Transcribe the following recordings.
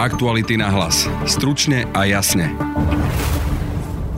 Aktuality na hlas. Stručne a jasne.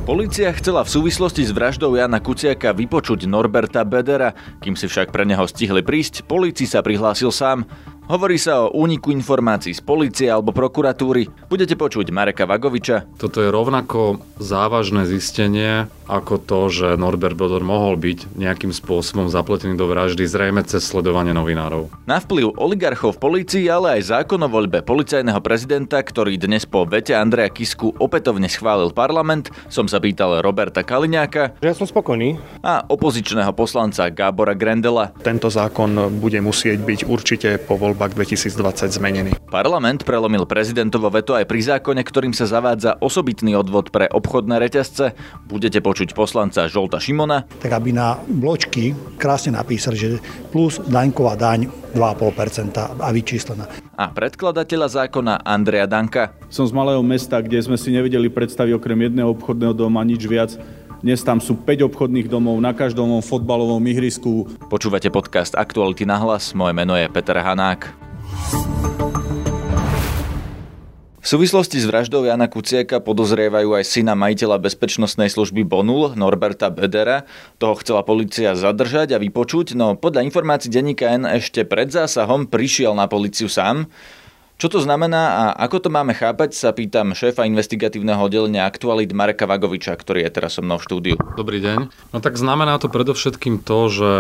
Polícia chcela v súvislosti s vraždou Jana Kuciaka vypočuť Norberta Bedera, kým si však pre neho stihli prísť, polícii sa prihlásil sám. Hovorí sa o úniku informácií z policie alebo prokuratúry. Budete počuť Mareka Vagoviča. Toto je rovnako závažné zistenie ako to, že Norbert Bodor mohol byť nejakým spôsobom zapletený do vraždy zrejme cez sledovanie novinárov. Na vplyv oligarchov v polícii, ale aj zákon o voľbe policajného prezidenta, ktorý dnes po vete Andreja Kisku opätovne schválil parlament, som sa pýtal Roberta Kaliňáka. Ja som spokojný. A opozičného poslanca Gábora Grendela. Tento zákon bude musieť byť určite po voľbách 2020 zmenený. Parlament prelomil prezidentovo veto aj pri zákone, ktorým sa zavádza osobitný odvod pre obchodné reťazce. Budete počuť poslanca Žolta Šimona. Tak aby na bločky krásne napísali, že plus daňková daň 2,5% a vyčíslená. A predkladateľa zákona Andreja Danka. Som z malého mesta, kde sme si nevedeli predstaviť okrem jedného obchodného doma nič viac. Dnes tam sú 5 obchodných domov na každom fotbalovom ihrisku. Počúvate podcast Aktuality na hlas. Moje meno je Peter Hanák. V súvislosti s vraždou Jana Kuciaka podozrievajú aj syna majiteľa bezpečnostnej služby Bonul, Norberta Bedera. Toho chcela policia zadržať a vypočuť, no podľa informácií denníka N ešte pred zásahom prišiel na policiu sám. Čo to znamená a ako to máme chápať, sa pýtam šéfa investigatívneho oddelenia Aktualit Mareka Vagoviča, ktorý je teraz so mnou v štúdiu. Dobrý deň. No tak znamená to predovšetkým to, že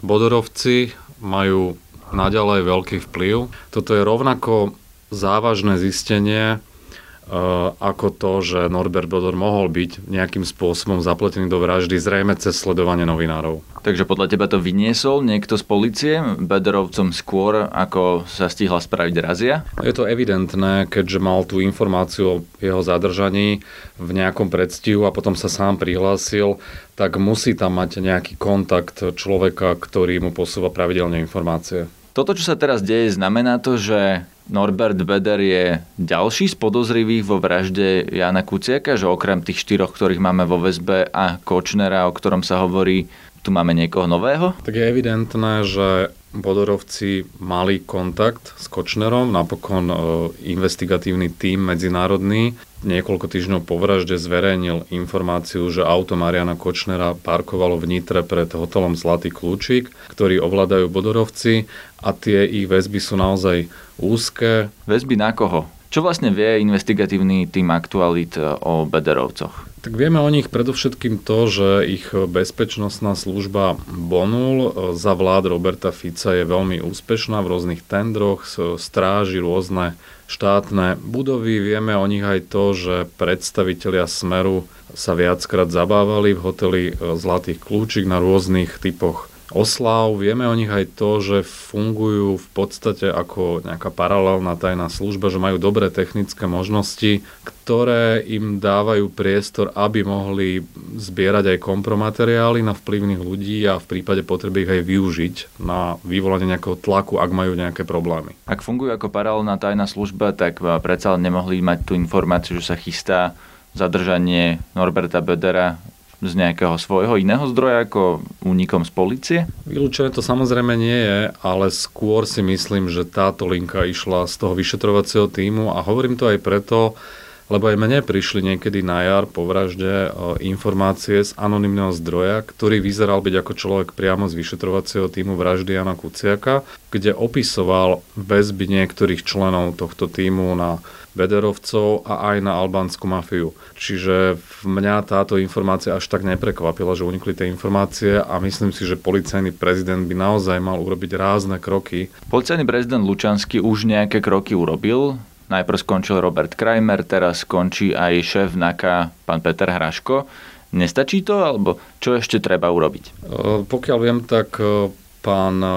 Bodorovci majú naďalej veľký vplyv. Toto je rovnako závažné zistenie, ako to, že Norbert Bodor mohol byť nejakým spôsobom zapletený do vraždy zrejme cez sledovanie novinárov. Takže podľa teba to vyniesol niekto z policie Bederovcom skôr, ako sa stihla spraviť razia? Je to evidentné, keďže mal tú informáciu o jeho zadržaní v nejakom predstihu a potom sa sám prihlásil, tak musí tam mať nejaký kontakt človeka, ktorý mu posúva pravidelne informácie. Toto, čo sa teraz deje, znamená to, že Norbert Beder je ďalší z podozrivých vo vražde Jana Kuciaka, že okrem tých štyroch, ktorých máme vo väzbe a Kočnera, o ktorom sa hovorí, tu máme niekoho nového? Tak je evidentné, že Bodorovci mali kontakt s Kočnerom, napokon e, investigatívny tím medzinárodný niekoľko týždňov po vražde zverejnil informáciu, že auto Mariana Kočnera parkovalo v Nitre pred hotelom Zlatý kľúčik, ktorý ovládajú Bodorovci a tie ich väzby sú naozaj úzke. Väzby na koho? Čo vlastne vie investigatívny tým aktualit e, o Bederovcoch? Tak vieme o nich predovšetkým to, že ich bezpečnostná služba Bonul e, za vlád Roberta Fica je veľmi úspešná v rôznych tendroch, stráži rôzne štátne budovy. Vieme o nich aj to, že predstavitelia Smeru sa viackrát zabávali v hoteli e, Zlatých kľúčik na rôznych typoch oslav. Vieme o nich aj to, že fungujú v podstate ako nejaká paralelná tajná služba, že majú dobré technické možnosti, ktoré im dávajú priestor, aby mohli zbierať aj kompromateriály na vplyvných ľudí a v prípade potreby ich aj využiť na vyvolanie nejakého tlaku, ak majú nejaké problémy. Ak fungujú ako paralelná tajná služba, tak predsa nemohli mať tú informáciu, že sa chystá zadržanie Norberta Bedera z nejakého svojho iného zdroja ako únikom z policie? Vylúčené to samozrejme nie je, ale skôr si myslím, že táto linka išla z toho vyšetrovacieho týmu a hovorím to aj preto, lebo aj mne prišli niekedy na jar po vražde e, informácie z anonimného zdroja, ktorý vyzeral byť ako človek priamo z vyšetrovacieho týmu vraždy Jana Kuciaka, kde opisoval väzby niektorých členov tohto týmu na Bederovcov a aj na albánsku mafiu. Čiže mňa táto informácia až tak neprekvapila, že unikli tie informácie a myslím si, že policajný prezident by naozaj mal urobiť rázne kroky. Policajný prezident Lučanský už nejaké kroky urobil. Najprv skončil Robert Kramer, teraz skončí aj šéf NAKA, pán Peter Hraško. Nestačí to, alebo čo ešte treba urobiť? Pokiaľ viem, tak Pán e,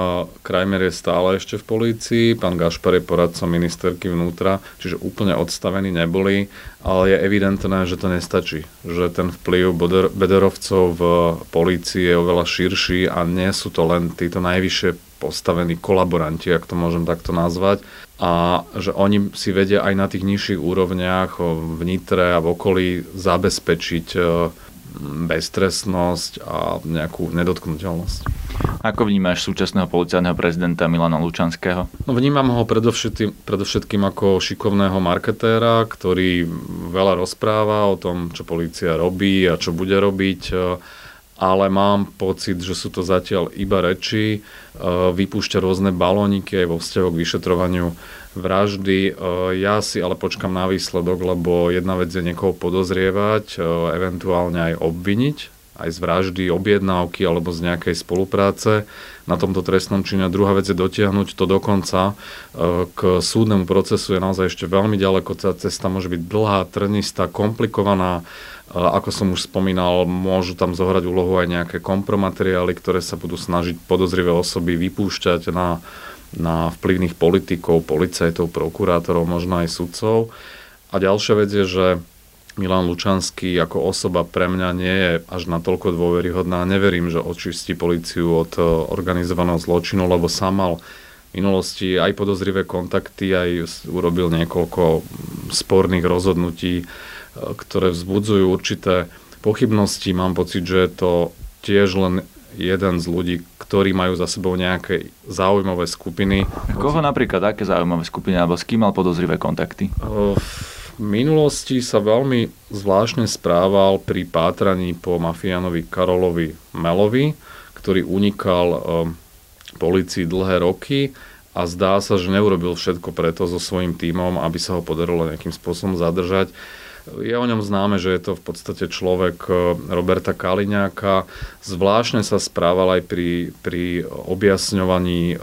Krajmer je stále ešte v polícii, pán Gašpar je poradcom ministerky vnútra, čiže úplne odstavení neboli, ale je evidentné, že to nestačí. Že ten vplyv Bederovcov v polícii je oveľa širší a nie sú to len títo najvyššie postavení kolaboranti, ak to môžem takto nazvať, a že oni si vedia aj na tých nižších úrovniach v Nitre a v okolí zabezpečiť e, beztrestnosť a nejakú nedotknutelnosť. Ako vnímaš súčasného policajného prezidenta Milana Lučanského? No, vnímam ho predovšetkým, predovšetkým ako šikovného marketéra, ktorý veľa rozpráva o tom, čo policia robí a čo bude robiť ale mám pocit, že sú to zatiaľ iba reči, vypúšťa rôzne balóniky aj vo vzťahu k vyšetrovaniu vraždy. Ja si ale počkam na výsledok, lebo jedna vec je niekoho podozrievať, eventuálne aj obviniť, aj z vraždy, objednávky alebo z nejakej spolupráce na tomto trestnom čine. Druhá vec je dotiahnuť to dokonca. K súdnemu procesu je naozaj ešte veľmi ďaleko. Tá cesta môže byť dlhá, trnistá, komplikovaná ako som už spomínal, môžu tam zohrať úlohu aj nejaké kompromateriály, ktoré sa budú snažiť podozrivé osoby vypúšťať na, na vplyvných politikov, policajtov, prokurátorov, možno aj sudcov. A ďalšia vec je, že Milan Lučanský ako osoba pre mňa nie je až natoľko dôveryhodná. Neverím, že očistí policiu od e, organizovaného zločinu, lebo sám mal v minulosti aj podozrivé kontakty, aj urobil niekoľko sporných rozhodnutí ktoré vzbudzujú určité pochybnosti. Mám pocit, že je to tiež len jeden z ľudí, ktorí majú za sebou nejaké zaujímavé skupiny. Koho napríklad, aké zaujímavé skupiny, alebo s kým mal podozrivé kontakty? V minulosti sa veľmi zvláštne správal pri pátraní po mafiánovi Karolovi Melovi, ktorý unikal policii dlhé roky a zdá sa, že neurobil všetko preto so svojím tímom, aby sa ho podarilo nejakým spôsobom zadržať. Je o ňom známe, že je to v podstate človek e, Roberta Kaliňáka. Zvláštne sa správal aj pri, pri objasňovaní e,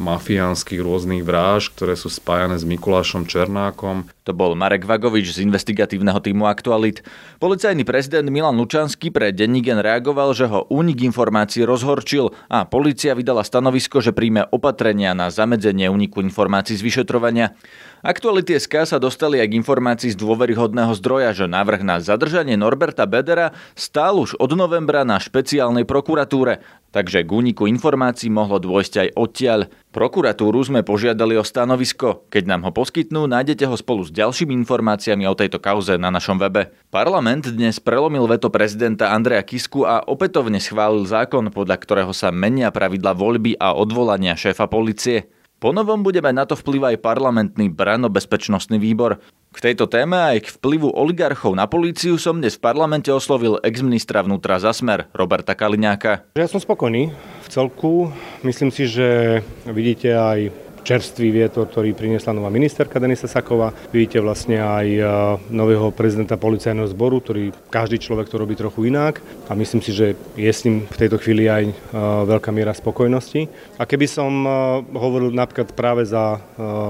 mafiánskych rôznych vráž, ktoré sú spájane s Mikulášom Černákom. To bol Marek Vagovič z investigatívneho týmu Aktualit. Policajný prezident Milan Lučanský pre Dennígen reagoval, že ho únik informácií rozhorčil a policia vydala stanovisko, že príjme opatrenia na zamedzenie úniku informácií z vyšetrovania. Aktuality SK sa dostali aj k informácii z dôveryhodného zdroja, že návrh na zadržanie Norberta Bedera stál už od novembra na špeciálnej prokuratúre, takže k úniku informácií mohlo dôjsť aj odtiaľ. Prokuratúru sme požiadali o stanovisko. Keď nám ho poskytnú, nájdete ho spolu s ďalšími informáciami o tejto kauze na našom webe. Parlament dnes prelomil veto prezidenta Andreja Kisku a opätovne schválil zákon, podľa ktorého sa menia pravidla voľby a odvolania šéfa policie. Ponovom bude mať na to vplyv aj parlamentný brano-bezpečnostný výbor. K tejto téme aj k vplyvu oligarchov na políciu som dnes v parlamente oslovil ex-ministra vnútra Zasmer Roberta Kaliňáka. Ja som spokojný v celku. Myslím si, že vidíte aj čerstvý vietor, ktorý priniesla nová ministerka Denisa Saková. Vidíte vlastne aj e, nového prezidenta policajného zboru, ktorý každý človek to robí trochu inak a myslím si, že je s ním v tejto chvíli aj e, veľká miera spokojnosti. A keby som e, hovoril napríklad práve za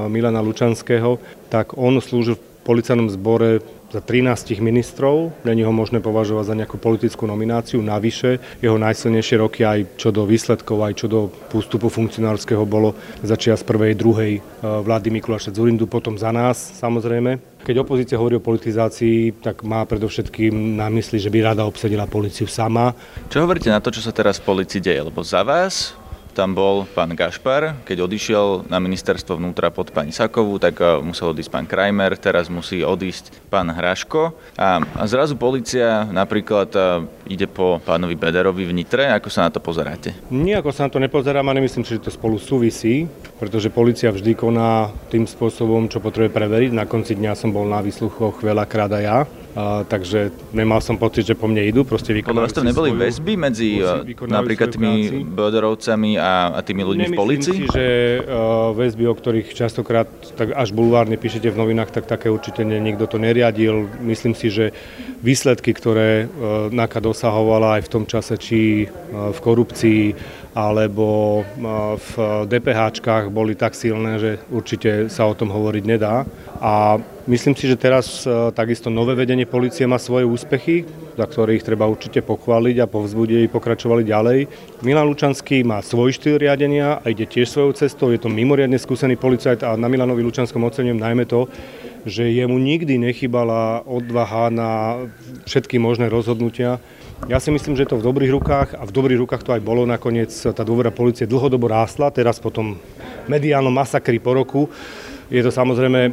Milana Lučanského, tak on slúžil v policajnom zbore za 13 ministrov. Není ho možné považovať za nejakú politickú nomináciu. Navyše, jeho najsilnejšie roky aj čo do výsledkov, aj čo do ústupu funkcionárskeho bolo začia z prvej, druhej eh, vlády Mikuláša Zurindu, potom za nás samozrejme. Keď opozícia hovorí o politizácii, tak má predovšetkým na mysli, že by rada obsadila policiu sama. Čo hovoríte na to, čo sa teraz v policii deje? Lebo za vás tam bol pán Gašpar, keď odišiel na ministerstvo vnútra pod pani Sakovú, tak eh, musel odísť pán Krajmer, teraz musí odísť pán Hraško. A, a zrazu policia napríklad eh, ide po pánovi Bederovi v Nitre. Ako sa na to pozeráte? Nijako sa na to nepozerám a nemyslím že to spolu súvisí, pretože policia vždy koná tým spôsobom, čo potrebuje preveriť. Na konci dňa som bol na výsluchoch veľakrát aj ja a, takže nemal som pocit, že po mne idú, proste vykonávajú Podľa vás tam neboli svoju, väzby medzi napríklad tými Böderovcami a, a tými ľuďmi Nemyslím v policii? si, že uh, väzby, o ktorých častokrát tak až bulvárne píšete v novinách, tak také určite nie, nikto to neriadil. Myslím si, že výsledky, ktoré uh, NAKA dosahovala aj v tom čase, či uh, v korupcii, alebo v DPHčkách boli tak silné, že určite sa o tom hovoriť nedá. A myslím si, že teraz takisto nové vedenie policie má svoje úspechy, za ktorých treba určite pochváliť a povzbudiť ich pokračovali ďalej. Milan Lučanský má svoj štýl riadenia a ide tiež svojou cestou. Je to mimoriadne skúsený policajt a na Milanovi Lučanskom ocenujem najmä to, že jemu nikdy nechybala odvaha na všetky možné rozhodnutia ja si myslím, že to v dobrých rukách a v dobrých rukách to aj bolo. Nakoniec tá dôvera policie dlhodobo rástla, teraz po tom mediálnom masakri po roku je to samozrejme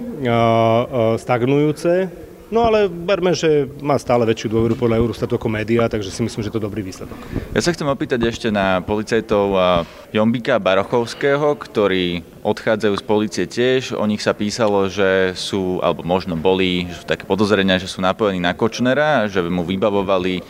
stagnujúce, No ale berme, že má stále väčšiu dôveru podľa Eurostatu ako média, takže si myslím, že to je dobrý výsledok. Ja sa chcem opýtať ešte na policajtov Jombika Barochovského, ktorí odchádzajú z policie tiež. O nich sa písalo, že sú, alebo možno boli také podozrenia, že sú napojení na Kočnera, že mu vybavovali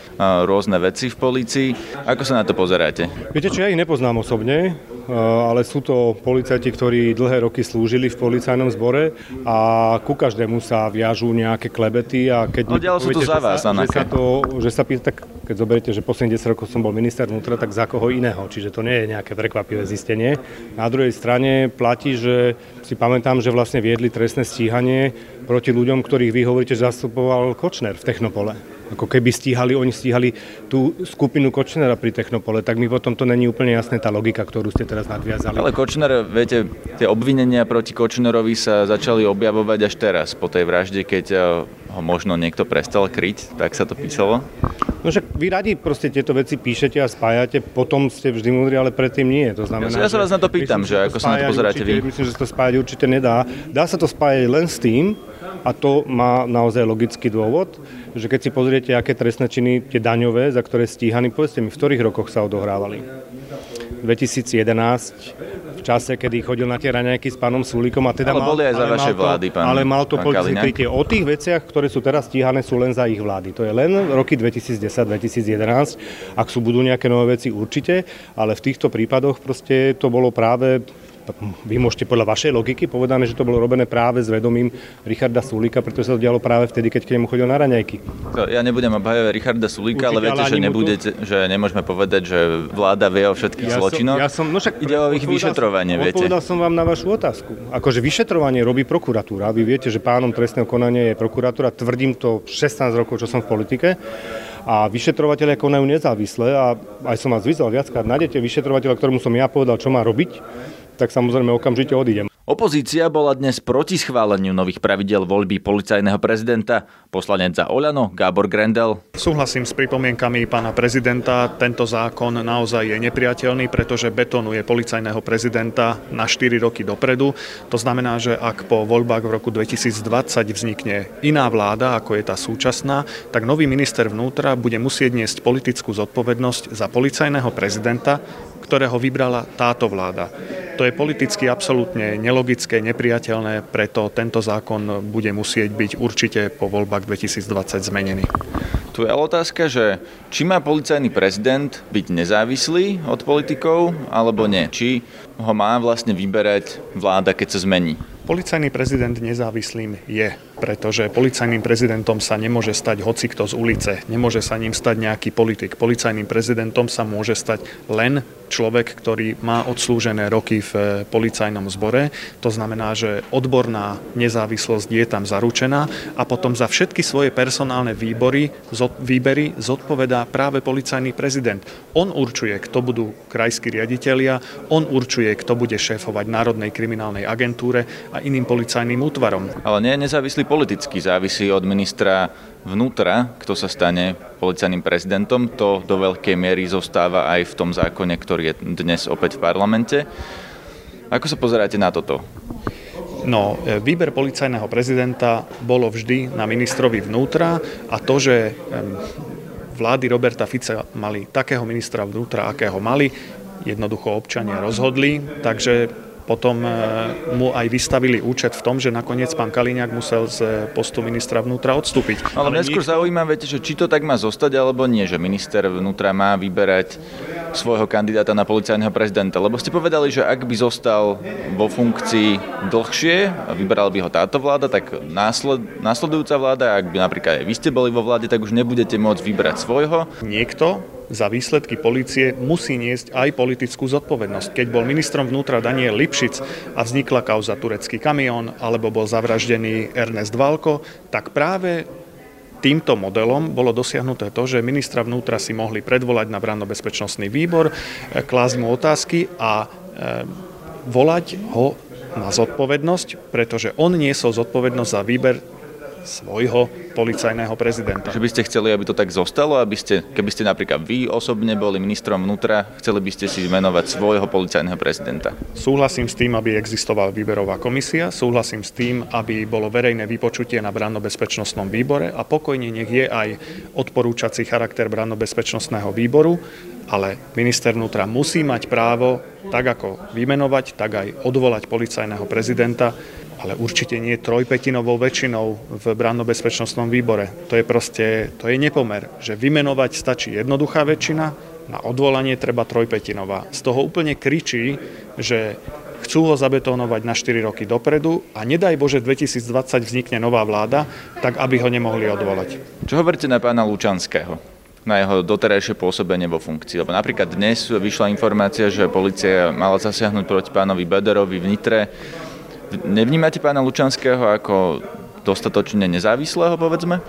rôzne veci v policii. Ako sa na to pozeráte? Viete čo, ja ich nepoznám osobne, ale sú to policajti, ktorí dlhé roky slúžili v policajnom zbore a ku každému sa viažú nejaké klebety a keď... No, sú to za vás, že sa, že sa, to, že sa pýta, tak keď zoberiete, že posledných 10 rokov som bol minister vnútra, tak za koho iného, čiže to nie je nejaké prekvapivé zistenie. Na druhej strane platí, že si pamätám, že vlastne viedli trestné stíhanie proti ľuďom, ktorých vy hovoríte, že zastupoval Kočner v Technopole ako keby stíhali, oni stíhali tú skupinu Kočnera pri Technopole, tak mi potom to není úplne jasné tá logika, ktorú ste teraz nadviazali. Ale Kočner, viete, tie obvinenia proti Kočnerovi sa začali objavovať až teraz, po tej vražde, keď eh, ho možno niekto prestal kryť, tak sa to písalo? No však vy radi proste tieto veci píšete a spájate, potom ste vždy múdri, ale predtým nie. To znamená, ja, ja sa vás na to pýtam, myslím, že ako sa na to pozeráte určite, vy. Myslím, že sa to spájať určite nedá. Dá sa to spájať len s tým, a to má naozaj logický dôvod, že keď si pozriete, aké trestné činy, tie daňové, za ktoré stíhaní, povedzte mi, v ktorých rokoch sa odohrávali. 2011, v čase, kedy chodil na tie raňajky s pánom Sulíkom a teda ale mal, boli aj za vaše to, vlády, pán Ale mal to politické O tých veciach, ktoré sú teraz stíhané, sú len za ich vlády. To je len roky 2010-2011. Ak sú budú nejaké nové veci, určite, ale v týchto prípadoch proste to bolo práve vy môžete podľa vašej logiky povedané, že to bolo robené práve s vedomím Richarda Sulíka, pretože sa to dialo práve vtedy, keď k nemu chodil na raňajky. Ja nebudem obhajovať Richarda Sulíka, ale viete, ale že, nebudete, to... že nemôžeme povedať, že vláda vie o všetkých ja zločinoch. Som, ja som, no však, Ide o ich vyšetrovanie, som, viete. Odpovedal som vám na vašu otázku. Akože vyšetrovanie robí prokuratúra. Vy viete, že pánom trestného konania je prokuratúra. Tvrdím to 16 rokov, čo som v politike a vyšetrovateľe konajú nezávisle a aj som vás vyzval viackrát, nájdete vyšetrovateľa, ktorému som ja povedal, čo má robiť tak samozrejme okamžite odídem. Opozícia bola dnes proti schváleniu nových pravidel voľby policajného prezidenta. Poslanec za Oľano Gábor Grendel. Súhlasím s pripomienkami pána prezidenta. Tento zákon naozaj je nepriateľný, pretože betonuje policajného prezidenta na 4 roky dopredu. To znamená, že ak po voľbách v roku 2020 vznikne iná vláda, ako je tá súčasná, tak nový minister vnútra bude musieť niesť politickú zodpovednosť za policajného prezidenta, ktorého vybrala táto vláda. To je politicky absolútne nelogické, nepriateľné, preto tento zákon bude musieť byť určite po voľbách 2020 zmenený. Je otázka, že či má policajný prezident byť nezávislý od politikov, alebo nie. Či ho má vlastne vyberať vláda, keď sa zmení. Policajný prezident nezávislým je, pretože policajným prezidentom sa nemôže stať hocikto z ulice, nemôže sa ním stať nejaký politik. Policajným prezidentom sa môže stať len človek, ktorý má odslúžené roky v eh, policajnom zbore. To znamená, že odborná nezávislosť je tam zaručená a potom za všetky svoje personálne výbory, výbery zodpovedá práve policajný prezident. On určuje, kto budú krajskí riaditeľia, on určuje, kto bude šéfovať Národnej kriminálnej agentúre a iným policajným útvarom. Ale nie je nezávislý politicky, závisí od ministra vnútra, kto sa stane policajným prezidentom, to do veľkej miery zostáva aj v tom zákone, ktorý je dnes opäť v parlamente. Ako sa pozeráte na toto? No, e, výber policajného prezidenta bolo vždy na ministrovi vnútra a to, že vlády Roberta Fica mali takého ministra vnútra, akého mali, jednoducho občania rozhodli, takže potom e, mu aj vystavili účet v tom, že nakoniec pán Kaliňák musel z postu ministra vnútra odstúpiť. Ale mňa skôr zaujíma, viete, že či to tak má zostať alebo nie, že minister vnútra má vyberať svojho kandidáta na policajného prezidenta. Lebo ste povedali, že ak by zostal vo funkcii dlhšie a vyberal by ho táto vláda, tak násled, následujúca vláda, ak by napríklad aj vy ste boli vo vláde, tak už nebudete môcť vybrať svojho. Niekto za výsledky policie musí niesť aj politickú zodpovednosť. Keď bol ministrom vnútra Daniel Lipšic a vznikla kauza turecký kamión alebo bol zavraždený Ernest Valko, tak práve týmto modelom bolo dosiahnuté to, že ministra vnútra si mohli predvolať na branno-bezpečnostný výbor, e, klásť mu otázky a e, volať ho na zodpovednosť, pretože on niesol zodpovednosť za výber svojho policajného prezidenta. Že by ste chceli, aby to tak zostalo, aby ste, keby ste napríklad vy osobne boli ministrom vnútra, chceli by ste si menovať svojho policajného prezidenta? Súhlasím s tým, aby existovala výberová komisia, súhlasím s tým, aby bolo verejné vypočutie na branno-bezpečnostnom výbore a pokojne nech je aj odporúčací charakter branno-bezpečnostného výboru, ale minister vnútra musí mať právo tak ako vymenovať, tak aj odvolať policajného prezidenta ale určite nie trojpetinovou väčšinou v branno-bezpečnostnom výbore. To je proste, to je nepomer, že vymenovať stačí jednoduchá väčšina, na odvolanie treba trojpetinová. Z toho úplne kričí, že chcú ho zabetónovať na 4 roky dopredu a nedaj Bože 2020 vznikne nová vláda, tak aby ho nemohli odvolať. Čo hovoríte na pána Lučanského? na jeho doterajšie pôsobenie vo funkcii. Lebo napríklad dnes vyšla informácia, že policia mala zasiahnuť proti pánovi Bederovi v Nitre Nevnímate pána Lučanského ako dostatočne nezávislého, povedzme?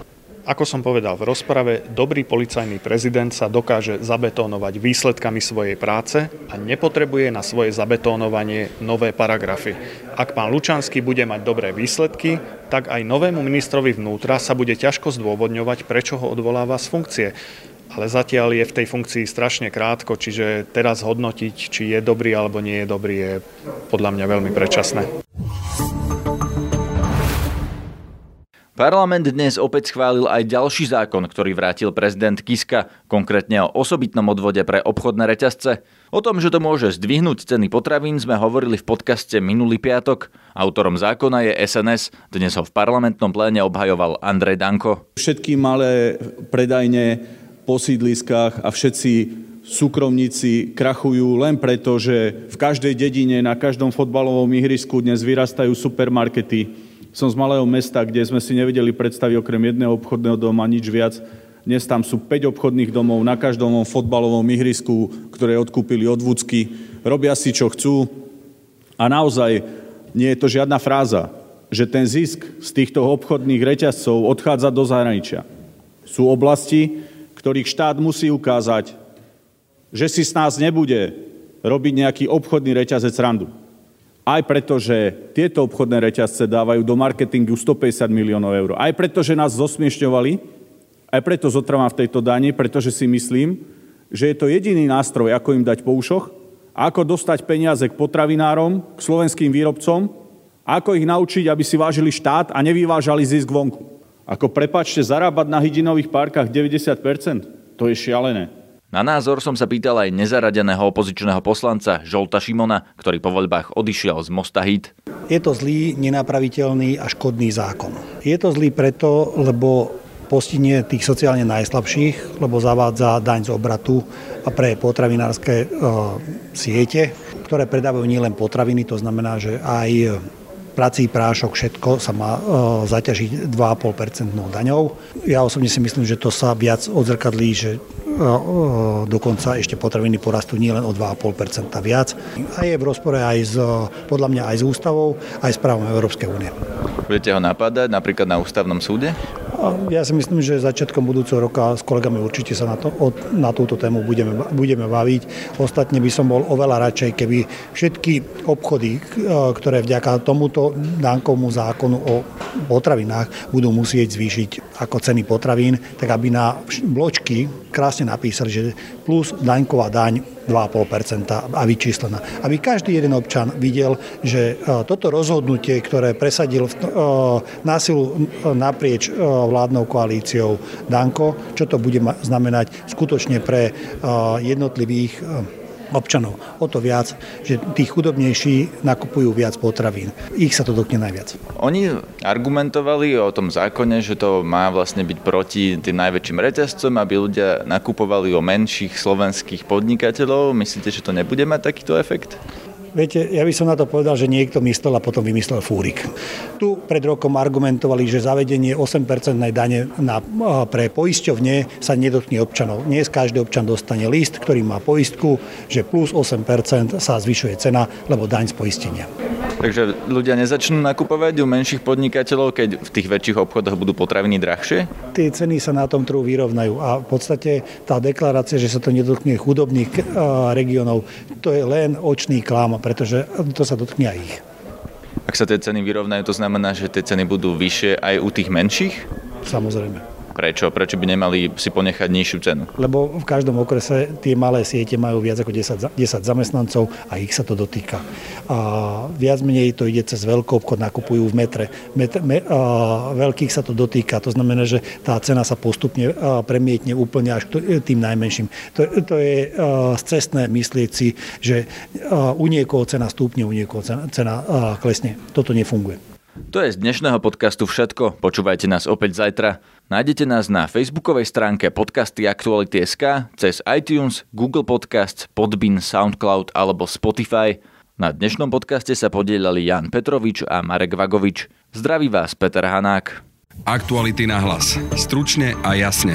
Ako som povedal v rozprave, dobrý policajný prezident sa dokáže zabetónovať výsledkami svojej práce a nepotrebuje na svoje zabetónovanie nové paragrafy. Ak pán Lučanský bude mať dobré výsledky, tak aj novému ministrovi vnútra sa bude ťažko zdôvodňovať, prečo ho odvoláva z funkcie ale zatiaľ je v tej funkcii strašne krátko, čiže teraz hodnotiť, či je dobrý alebo nie je dobrý, je podľa mňa veľmi predčasné. Parlament dnes opäť schválil aj ďalší zákon, ktorý vrátil prezident Kiska, konkrétne o osobitnom odvode pre obchodné reťazce. O tom, že to môže zdvihnúť ceny potravín, sme hovorili v podcaste minulý piatok. Autorom zákona je SNS, dnes ho v parlamentnom pléne obhajoval Andrej Danko. Všetky malé predajne po sídliskách a všetci súkromníci krachujú len preto, že v každej dedine, na každom fotbalovom ihrisku dnes vyrastajú supermarkety, som z malého mesta, kde sme si nevedeli predstaviť okrem jedného obchodného doma nič viac. Dnes tam sú 5 obchodných domov na každom fotbalovom ihrisku, ktoré odkúpili od Vúcky. Robia si, čo chcú. A naozaj nie je to žiadna fráza, že ten zisk z týchto obchodných reťazcov odchádza do zahraničia. Sú oblasti, ktorých štát musí ukázať, že si s nás nebude robiť nejaký obchodný reťazec randu. Aj preto, že tieto obchodné reťazce dávajú do marketingu 150 miliónov eur. Aj preto, že nás zosmiešňovali, aj preto zotrvám v tejto dani, pretože si myslím, že je to jediný nástroj, ako im dať po ušoch, ako dostať peniaze k potravinárom, k slovenským výrobcom, ako ich naučiť, aby si vážili štát a nevyvážali zisk vonku. Ako prepačte, zarábať na hydinových parkách 90%, to je šialené. Na názor som sa pýtal aj nezaradeného opozičného poslanca Žolta Šimona, ktorý po voľbách odišiel z Mosta Hit. Je to zlý, nenapraviteľný a škodný zákon. Je to zlý preto, lebo postihne tých sociálne najslabších, lebo zavádza daň z obratu a pre potravinárske e, siete, ktoré predávajú nielen potraviny, to znamená, že aj prací prášok, všetko sa má e, zaťažiť 2,5% daňou. Ja osobne si myslím, že to sa viac odzrkadlí, že dokonca ešte potraviny porastú nielen o 2,5% viac. A je v rozpore aj s, podľa mňa aj s ústavou, aj s právom Európskej únie. Budete ho napadať napríklad na ústavnom súde? Ja si myslím, že začiatkom budúceho roka s kolegami určite sa na, to, na túto tému budeme, budeme baviť. Ostatne by som bol oveľa radšej, keby všetky obchody, ktoré vďaka tomuto dánkovmu zákonu o potravinách budú musieť zvýšiť ako ceny potravín, tak aby na bločky krásne napísali, že plus daňková daň 2,5% a vyčíslená. Aby každý jeden občan videl, že e, toto rozhodnutie, ktoré presadil e, násilu e, naprieč vládnou koalíciou Danko, čo to bude znamenať skutočne pre jednotlivých občanov. O to viac, že tí chudobnejší nakupujú viac potravín. Ich sa to dotkne najviac. Oni argumentovali o tom zákone, že to má vlastne byť proti tým najväčším reťazcom, aby ľudia nakupovali o menších slovenských podnikateľov. Myslíte, že to nebude mať takýto efekt? Viete, ja by som na to povedal, že niekto myslel a potom vymyslel fúrik. Tu pred rokom argumentovali, že zavedenie 8% dane na, pre poisťovne sa nedotkne občanov. Dnes každý občan dostane list, ktorý má poistku, že plus 8% sa zvyšuje cena, lebo daň z poistenia. Takže ľudia nezačnú nakupovať u menších podnikateľov, keď v tých väčších obchodoch budú potraviny drahšie? Tie ceny sa na tom trhu vyrovnajú a v podstate tá deklarácia, že sa to nedotkne chudobných regiónov, to je len očný klám pretože to sa dotkne aj ich. Ak sa tie ceny vyrovnajú, to znamená, že tie ceny budú vyššie aj u tých menších? Samozrejme. Prečo? Prečo by nemali si ponechať nižšiu cenu? Lebo v každom okrese tie malé siete majú viac ako 10, 10 zamestnancov a ich sa to dotýka. A viac menej to ide cez veľký obchod, nakupujú v metre. metre me, a veľkých sa to dotýka, to znamená, že tá cena sa postupne premietne úplne až tým najmenším. To, to je cestné myslieť si, že u niekoho cena stúpne, u niekoho cena, cena klesne. Toto nefunguje. To je z dnešného podcastu všetko. Počúvajte nás opäť zajtra. Nájdete nás na facebookovej stránke podcasty Aktuality.sk, cez iTunes, Google Podcasts, Podbean, Soundcloud alebo Spotify. Na dnešnom podcaste sa podielali Jan Petrovič a Marek Vagovič. Zdraví vás Peter Hanák. Aktuality na hlas. Stručne a jasne.